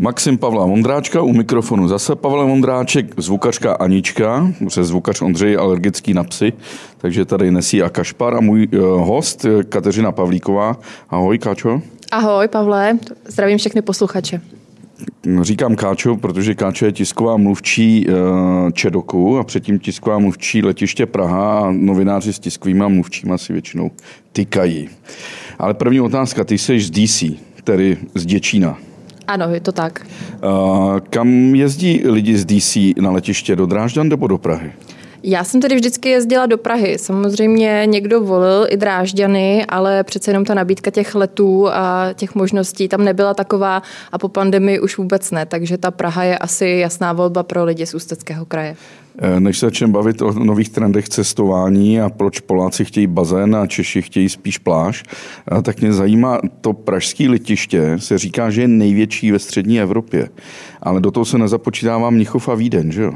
Maxim Pavla Vondráčka u mikrofonu zase Pavel Vondráček, zvukařka Anička, protože zvukař Ondřej je alergický na psy, takže tady nesí a Kašpar a můj uh, host Kateřina Pavlíková. Ahoj Káčo. Ahoj Pavle, zdravím všechny posluchače. Říkám Káčo, protože Káčo je tisková mluvčí uh, Čedoku a předtím tisková mluvčí letiště Praha a novináři s tiskovými mluvčíma si většinou tykají. Ale první otázka, ty jsi z DC, tedy z Děčína. Ano, je to tak. Uh, kam jezdí lidi z DC na letiště? Do Drážďan nebo do Prahy? Já jsem tedy vždycky jezdila do Prahy. Samozřejmě někdo volil i Drážďany, ale přece jenom ta nabídka těch letů a těch možností tam nebyla taková a po pandemii už vůbec ne. Takže ta Praha je asi jasná volba pro lidi z Ústeckého kraje. Eh, než se začneme bavit o nových trendech cestování a proč Poláci chtějí bazén a Češi chtějí spíš pláž, eh, tak mě zajímá to pražské letiště. Se říká, že je největší ve střední Evropě, ale do toho se nezapočítává Mnichov a Vídeň, že jo?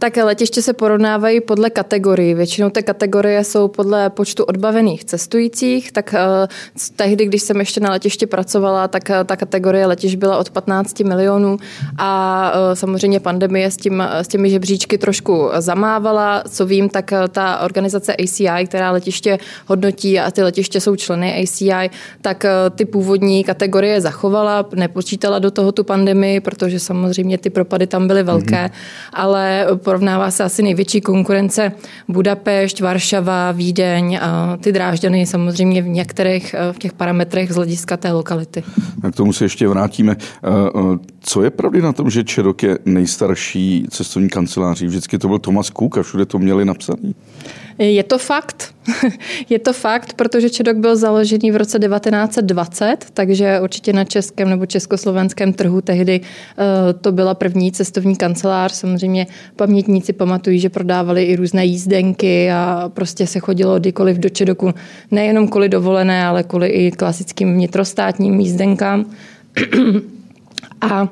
Tak letiště se porovnávají podle kategorii. Většinou ty kategorie jsou podle počtu odbavených cestujících, tak uh, tehdy, když jsem ještě na letišti pracovala, tak uh, ta kategorie letišť byla od 15 milionů a uh, samozřejmě pandemie s, tím, s těmi žebříčky trošku zamávala. Co vím, tak ta organizace ACI, která letiště hodnotí a ty letiště jsou členy ACI, tak ty původní kategorie zachovala, nepočítala do toho tu pandemii, protože samozřejmě ty propady tam byly velké, mm-hmm. ale porovnává se asi největší konkurence Budapešť, Varšava, Vídeň a ty Drážďany samozřejmě v některých v těch parametrech z hlediska té lokality. K tomu se ještě vrátíme. Eh, eh, co je pravdy na tom, že Čerok je nejstarší cestovní kanceláří? Vždycky to byl Thomas Cook a všude to měli napsaný. Je to fakt. Je to fakt, protože Čedok byl založený v roce 1920, takže určitě na českém nebo československém trhu tehdy eh, to byla první cestovní kancelář. Samozřejmě pamětníci pamatují, že prodávali i různé jízdenky a prostě se chodilo kdykoliv do Čedoku nejenom kvůli dovolené, ale kvůli i klasickým vnitrostátním jízdenkám. A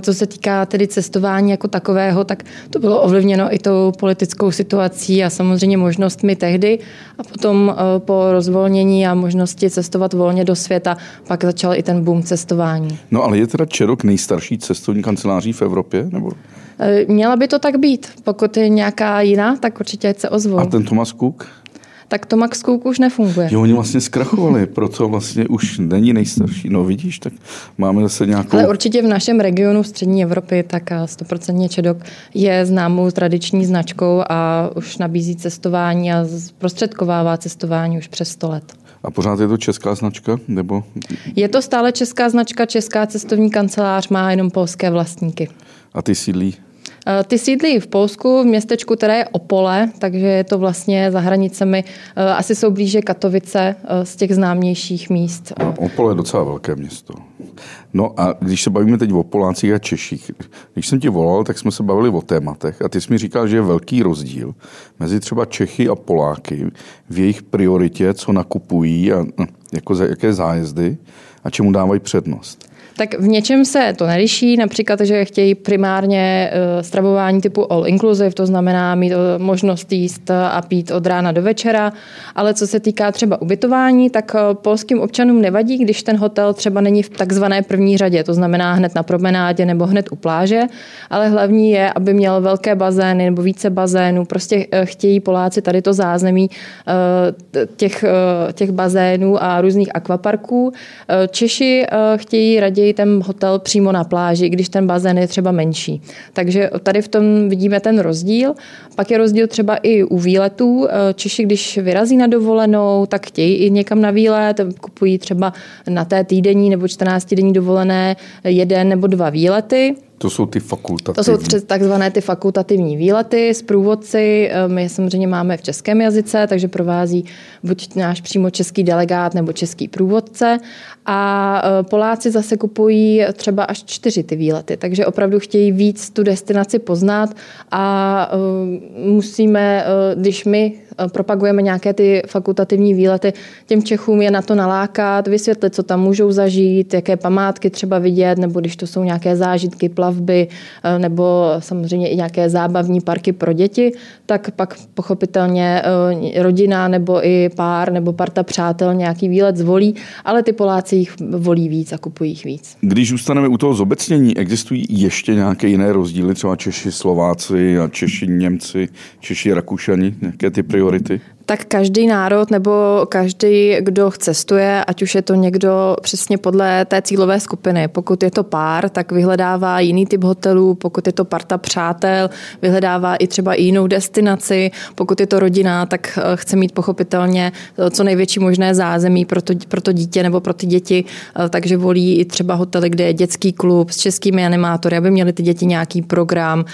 co se týká tedy cestování jako takového, tak to bylo ovlivněno i tou politickou situací a samozřejmě možnostmi tehdy. A potom eh, po rozvolnění a možnosti cestovat volně do světa pak začal i ten boom cestování. No ale je teda Čerok nejstarší cestovní kanceláří v Evropě? Nebo? Eh, měla by to tak být. Pokud je nějaká jiná, tak určitě se ozvou. A ten Thomas Cook? Tak to Max Cook už nefunguje. Jo, oni vlastně zkrachovali, proto vlastně už není nejstarší. No vidíš, tak máme zase nějakou... Ale určitě v našem regionu v střední Evropy tak 100% Čedok je známou tradiční značkou a už nabízí cestování a zprostředkovává cestování už přes 100 let. A pořád je to česká značka? nebo? Je to stále česká značka, česká cestovní kancelář má jenom polské vlastníky. A ty sídlí ty sídlí v Polsku, v městečku, které je Opole, takže je to vlastně za hranicemi, eh, asi jsou blíže Katovice eh, z těch známějších míst. Opole je docela velké město. No a když se bavíme teď o Polácích a Češích, když jsem ti volal, tak jsme se bavili o tématech a ty jsi mi říkal, že je velký rozdíl mezi třeba Čechy a Poláky v jejich prioritě, co nakupují a jako za jaké zájezdy a čemu dávají přednost. Tak v něčem se to neliší, například, že chtějí primárně eh, stravování typu all inclusive, to znamená mít eh, možnost jíst a pít od rána do večera, ale co se týká třeba ubytování, tak eh, polským občanům nevadí, když ten hotel třeba není v takzvané první řadě, to znamená hned na promenádě nebo hned u pláže, ale hlavní je, aby měl velké bazény nebo více bazénů. Prostě chtějí Poláci tady to zázemí těch, těch bazénů a různých akvaparků. Češi chtějí raději ten hotel přímo na pláži, když ten bazén je třeba menší. Takže tady v tom vidíme ten rozdíl. Pak je rozdíl třeba i u výletů. Češi, když vyrazí na dovolenou, tak chtějí i někam na výlet, kupují třeba na té týdenní nebo 14 denní dovolené jeden nebo dva výlety. To jsou ty fakultativní. To jsou takzvané ty fakultativní výlety s průvodci. Eh, my samozřejmě máme v českém jazyce, takže provází buď náš přímo český delegát nebo český průvodce. A eh, Poláci zase kupují třeba až čtyři ty výlety, takže opravdu chtějí víc tu destinaci poznat a eh, musíme, když my propagujeme nějaké ty fakultativní výlety, těm Čechům je na to nalákat, vysvětlit, co tam můžou zažít, jaké památky třeba vidět, nebo když to jsou nějaké zážitky, plavby, nebo samozřejmě i nějaké zábavní parky pro děti, tak pak pochopitelně rodina nebo i pár nebo parta přátel nějaký výlet zvolí, ale ty Poláci jich volí víc a kupují jich víc. Když zůstaneme u toho zobecnění, existují ještě nějaké jiné rozdíly, třeba Češi, Slováci a Češi, Němci, Češi, Rakušani, nějaké ty priority? Tak každý národ nebo každý, kdo cestuje, ať už je to někdo přesně podle té cílové skupiny. Pokud je to pár, tak vyhledává jiný typ hotelů, pokud je to parta přátel, vyhledává i třeba i jinou destinaci, pokud je to rodina, tak eh, chce mít pochopitelně eh, co největší možné zázemí pro to, pro to dítě nebo pro ty děti, eh, takže volí i třeba hotely, kde je dětský klub s českými animátory, aby měli ty děti nějaký program.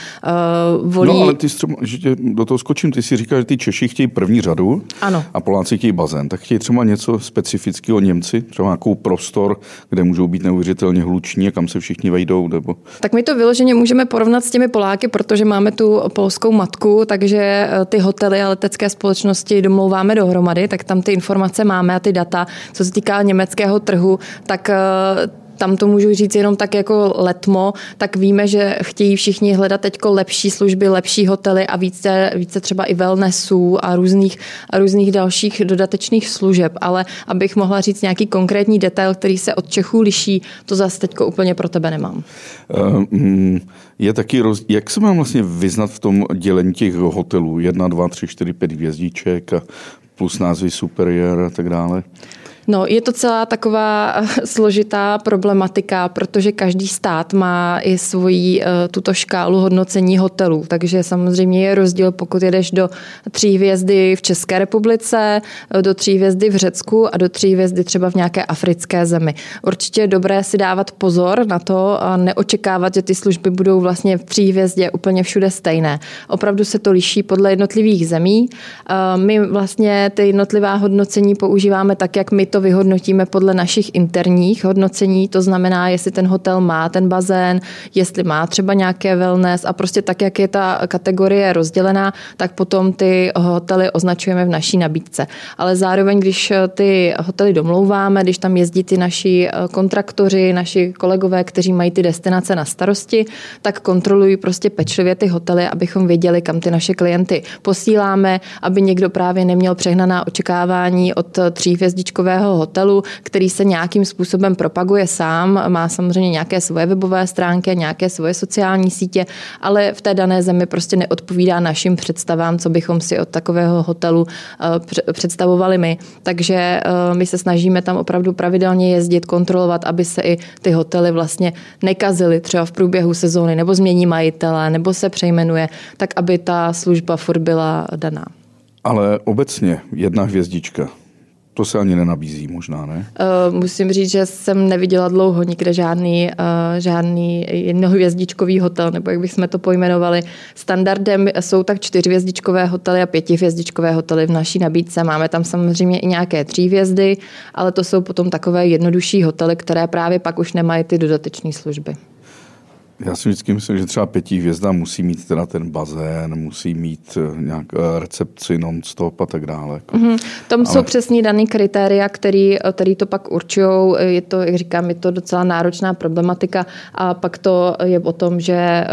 Volí... No ale ty, že do toho skočím, ty si říkáš, že ty Češi chtějí první řadu řadu ano. a Poláci chtějí bazén, tak chtějí třeba něco specifického Němci, třeba nějakou prostor, kde můžou být neuvěřitelně hluční a kam se všichni vejdou? Nebo... Tak my to vyloženě můžeme porovnat s těmi Poláky, protože máme tu polskou matku, takže eh, ty hotely a letecké společnosti domlouváme dohromady, tak tam ty informace máme a ty data. Co se týká německého trhu, tak eh, tam to můžu říct jenom tak jako letmo, tak víme, že chtějí všichni hledat teď lepší služby, lepší hotely a více, více třeba i wellnessů a různých, a různých dalších dodatečných služeb. Ale abych mohla říct nějaký konkrétní detail, který se od Čechů liší, to zase teď úplně pro tebe nemám. Uh, je taky roz... Jak se mám vlastně vyznat v tom dělení těch hotelů? Jedna, dva, tři, čtyři, pět hvězdiček a plus názvy superior a tak dále? No, je to celá taková eh, složitá problematika, protože každý stát má i svoji eh, tuto škálu hodnocení hotelů. Takže samozřejmě je rozdíl, pokud jedeš do tří hvězdy v České republice, eh, do tří hvězdy v Řecku a do tří hvězdy třeba v nějaké africké zemi. Určitě je dobré si dávat pozor na to a neočekávat, že ty služby budou vlastně v tří hvězdě úplně všude stejné. Opravdu se to liší podle jednotlivých zemí. My vlastně ty jednotlivá hodnocení používáme tak, jak my to to vyhodnotíme podle našich interních hodnocení, to znamená, jestli ten hotel má ten bazén, jestli má třeba nějaké wellness a prostě tak, jak je ta kategorie rozdělená, tak potom ty hotely označujeme v naší nabídce. Ale zároveň, když ty hotely domlouváme, když tam jezdí ty naši kontraktoři, naši kolegové, kteří mají ty destinace na starosti, tak kontrolují prostě pečlivě ty hotely, abychom věděli, kam ty naše klienty posíláme, aby někdo právě neměl přehnaná očekávání od tříhvězdičkového nějakého hotelu, který se nějakým způsobem propaguje sám, má samozřejmě nějaké svoje webové stránky, nějaké svoje sociální sítě, ale v té dané zemi prostě neodpovídá našim představám, co bychom si od takového hotelu eh, představovali my. Takže eh, my se snažíme tam opravdu pravidelně jezdit, kontrolovat, aby se i ty hotely vlastně nekazily třeba v průběhu sezóny, nebo změní majitele, nebo se přejmenuje, tak aby ta služba furt byla daná. Ale obecně jedna hvězdička to se ani nenabízí možná, ne? Uh, musím říct, že jsem neviděla dlouho nikde žádný, uh, žádný jednohvězdičkový hotel, nebo jak bychom to pojmenovali. Standardem jsou tak čtyřhvězdičkové hotely a pětihvězdičkové hotely v naší nabídce. Máme tam samozřejmě i nějaké tří hvězdy, ale to jsou potom takové jednodušší hotely, které právě pak už nemají ty dodatečné služby. Já si vždycky myslím, že třeba pětí hvězda musí mít teda ten bazén, musí mít eh, nějak eh, recepci non-stop a tak dále. Mm-hmm. Tam Ale... jsou přesně daný kritéria, který, eh, který to pak určují. Je to, jak říkám, je to docela náročná problematika a pak to je o tom, že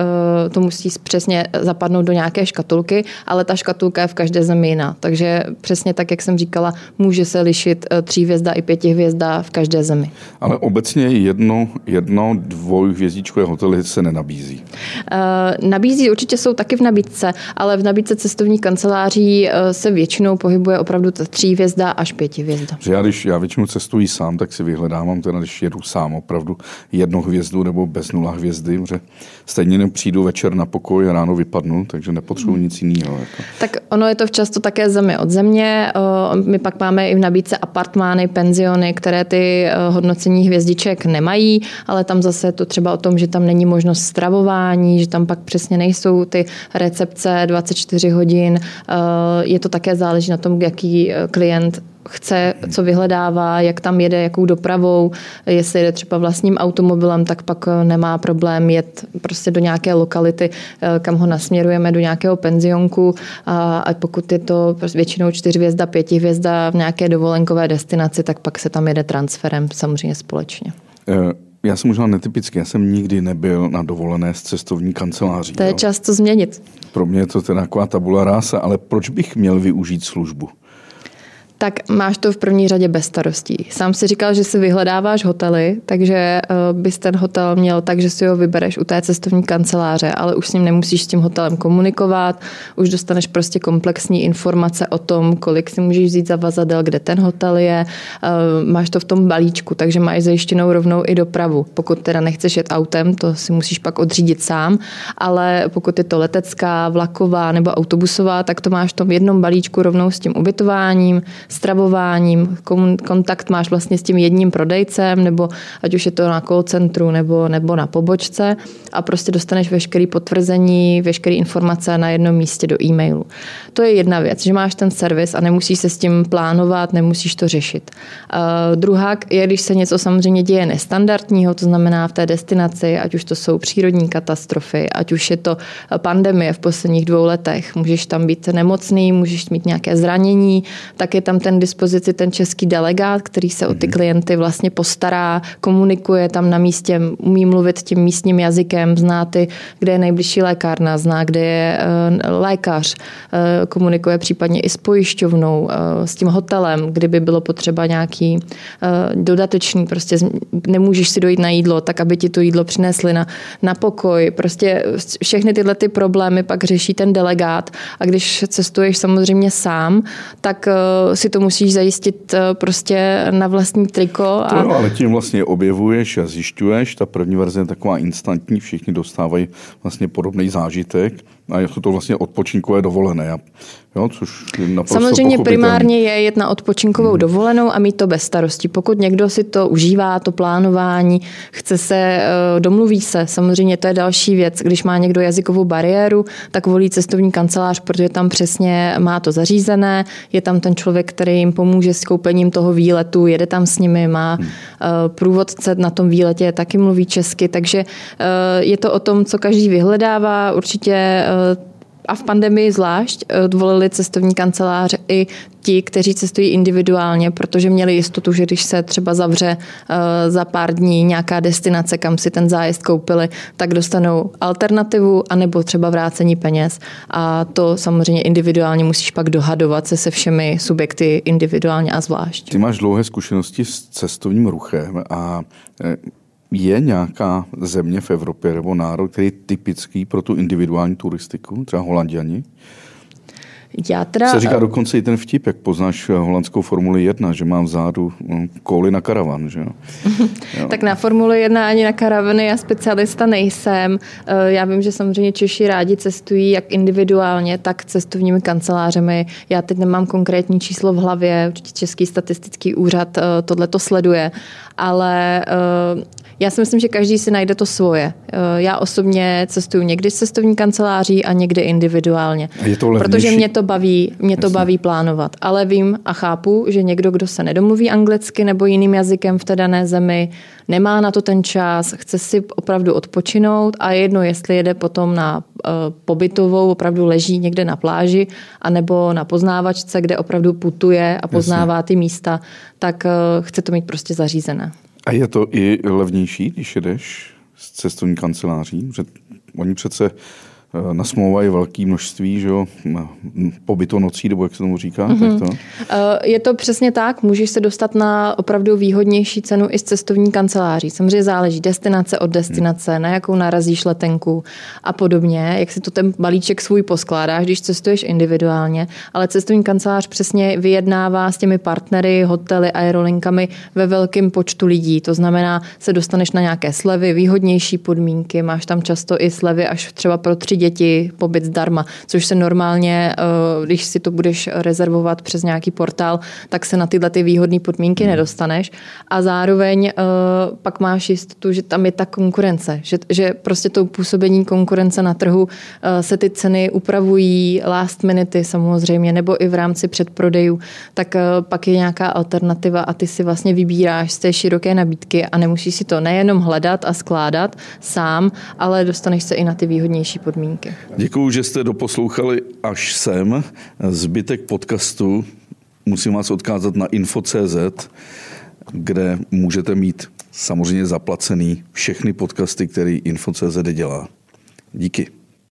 to musí přesně zapadnout do nějaké škatulky, ale ta škatulka je v každé zemi jiná. Takže přesně tak, jak jsem říkala, může se lišit tří hvězda i pěti hvězda v každé zemi. Ale obecně jedno, jedno dvojhvězdičkové hotely se nenabízí? Uh, nabízí, určitě jsou taky v nabídce, ale v nabídce cestovních kanceláří uh, se většinou pohybuje opravdu tří hvězda až pěti hvězda. Že já, když já většinou cestuji sám, tak si vyhledávám, teda, když jedu sám opravdu jednu hvězdu nebo bez nula hvězdy, že stejně nepřijdu večer na pokoj a ráno vypadnu, takže nepotřebuji nic jiného. Jako. Tak ono je to často také zemi od země. Uh, my pak máme i v nabídce apartmány, penziony, které ty hodnocení hvězdiček nemají, ale tam zase je to třeba o tom, že tam není možnost možnost stravování, že tam pak přesně nejsou ty recepce 24 hodin. Eh, je to také záleží na tom, jaký eh, klient chce, co vyhledává, jak tam jede, jakou dopravou, jestli jede třeba vlastním automobilem, tak pak nemá problém jet prostě do nějaké lokality, kam ho nasměrujeme, do nějakého penzionku a, pokud je to většinou čtyři hvězda, pěti hvězda v nějaké dovolenkové destinaci, tak pak se tam jede transferem samozřejmě společně. Já jsem možná netypický, já jsem nikdy nebyl na dovolené s cestovní kanceláří. To je jo. čas to změnit. Pro mě je to teda taková tabula rása, ale proč bych měl využít službu? Tak máš to v první řadě bez starostí. Sám si říkal, že si vyhledáváš hotely, takže eh, bys ten hotel měl tak, že si ho vybereš u té cestovní kanceláře, ale už s ním nemusíš s tím hotelem komunikovat, už dostaneš prostě komplexní informace o tom, kolik si můžeš vzít za vazadel, kde ten hotel je, eh, máš to v tom balíčku, takže máš zajištěnou rovnou i dopravu. Pokud teda nechceš jet autem, to si musíš pak odřídit sám, ale pokud je to letecká, vlaková nebo autobusová, tak to máš v tom jednom balíčku rovnou s tím ubytováním, stravováním, kontakt máš vlastně s tím jedním prodejcem, nebo ať už je to na call centru nebo, nebo na pobočce a prostě dostaneš veškeré potvrzení, veškeré informace na jednom místě do e-mailu. To je jedna věc, že máš ten servis a nemusíš se s tím plánovat, nemusíš to řešit. Uh, druhá je, když se něco samozřejmě děje nestandardního, to znamená v té destinaci, ať už to jsou přírodní katastrofy, ať už je to pandemie v posledních dvou letech, můžeš tam být nemocný, můžeš mít nějaké zranění, tak je tam ten dispozici ten český delegát, který se o ty mhm. klienty vlastně postará, komunikuje tam na místě, umí mluvit tím místním jazykem, zná ty, kde je nejbližší lékárna, zná, kde je eh, lékař, eh, komunikuje případně i s pojišťovnou, eh, s tím hotelem, kdyby bylo potřeba nějaký dodatečný, prostě nemůžeš si dojít na jídlo, tak aby ti to jídlo přinesli na, na pokoj. Prostě všechny tyhle ty problémy pak řeší ten delegát a když cestuješ samozřejmě sám, tak si to musíš zajistit eh, prostě na vlastní triko. A... To jo, ale tím vlastně objevuješ a zjišťuješ. Ta první verze je taková instantní, všichni dostávají vlastně podobný zážitek a je to vlastně odpočinkové dovolené. Jo, což je Samozřejmě primárně je jet na odpočinkovou hmm. dovolenou a mít to bez starosti. Pokud někdo si to užívá, to plánování, chce se, eh, domluví se, samozřejmě to je další věc. Když má někdo jazykovou bariéru, tak volí cestovní kancelář, protože tam přesně má to zařízené, je tam ten člověk, který jim pomůže s koupením toho výletu, jede tam s nimi, má hmm. Eh, průvodce na tom výletě, taky mluví česky, takže eh, je to o tom, co každý vyhledává. Určitě a v pandemii zvlášť eh, volili cestovní kanceláře i ti, kteří cestují individuálně, protože měli jistotu, že když se třeba zavře eh, za pár dní nějaká destinace, kam si ten zájezd koupili, tak dostanou alternativu anebo třeba vrácení peněz. A to samozřejmě individuálně musíš pak dohadovat se se všemi subjekty individuálně a zvlášť. Ty máš dlouhé zkušenosti s cestovním ruchem a eh, je nějaká země v Evropě nebo národ, který je typický pro tu individuální turistiku, třeba Holanděni? Já teda... Se říká dokonce i ten vtip, jak poznáš holandskou Formuli 1, že mám vzadu no, koly na karavan, že jo? tak na Formuli 1 ani na karavany já specialista nejsem. Eh, já vím, že samozřejmě Češi rádi cestují jak individuálně, tak cestovními kancelářemi. Já teď nemám konkrétní číslo v hlavě, určitě Český statistický úřad eh, tohle to sleduje, ale eh, já si myslím, že každý si najde to svoje. Eh, já osobně cestuju někdy s cestovní kanceláří a někdy individuálně. A je to protože mě to baví, mě to baví plánovat. Ale vím a chápu, že někdo, kdo se nedomluví anglicky nebo jiným jazykem v té dané zemi, nemá na to ten čas, chce si opravdu odpočinout a jedno, jestli jede potom na uh, pobytovou, opravdu leží někde na pláži, anebo na poznávačce, kde opravdu putuje a poznává ty místa, tak uh, chce to mít prostě zařízené. A je to i levnější, když jedeš s cestovní kanceláří? Že oni přece Eh, nasmlouvají velké množství, že jo, pobytonocí, nebo jak se tomu říká. Mm-hmm. Tak to? Eh, je to přesně tak, můžeš se dostat na opravdu výhodnější cenu i z cestovní kanceláří. Samozřejmě záleží destinace od destinace, hmm. na jakou narazíš letenku a podobně, jak si to ten balíček svůj poskládáš, když cestuješ individuálně, ale cestovní kancelář přesně vyjednává s těmi partnery, hotely, aerolinkami ve velkém počtu lidí. To znamená, se dostaneš na nějaké slevy, výhodnější podmínky, máš tam často i slevy až třeba pro tři děti pobyt zdarma, což se normálně, když si to budeš rezervovat přes nějaký portál, tak se na tyhle ty výhodné podmínky hmm. nedostaneš a zároveň pak máš jistotu, že tam je ta konkurence, že, že prostě to působení konkurence na trhu se ty ceny upravují last minuty samozřejmě, nebo i v rámci předprodejů, tak pak je nějaká alternativa a ty si vlastně vybíráš z té široké nabídky a nemusíš si to nejenom hledat a skládat sám, ale dostaneš se i na ty výhodnější podmínky. Děkuji, že jste doposlouchali až sem. Zbytek podcastu musím vás odkázat na info.cz, kde můžete mít samozřejmě zaplacený všechny podcasty, který info.cz dělá. Díky.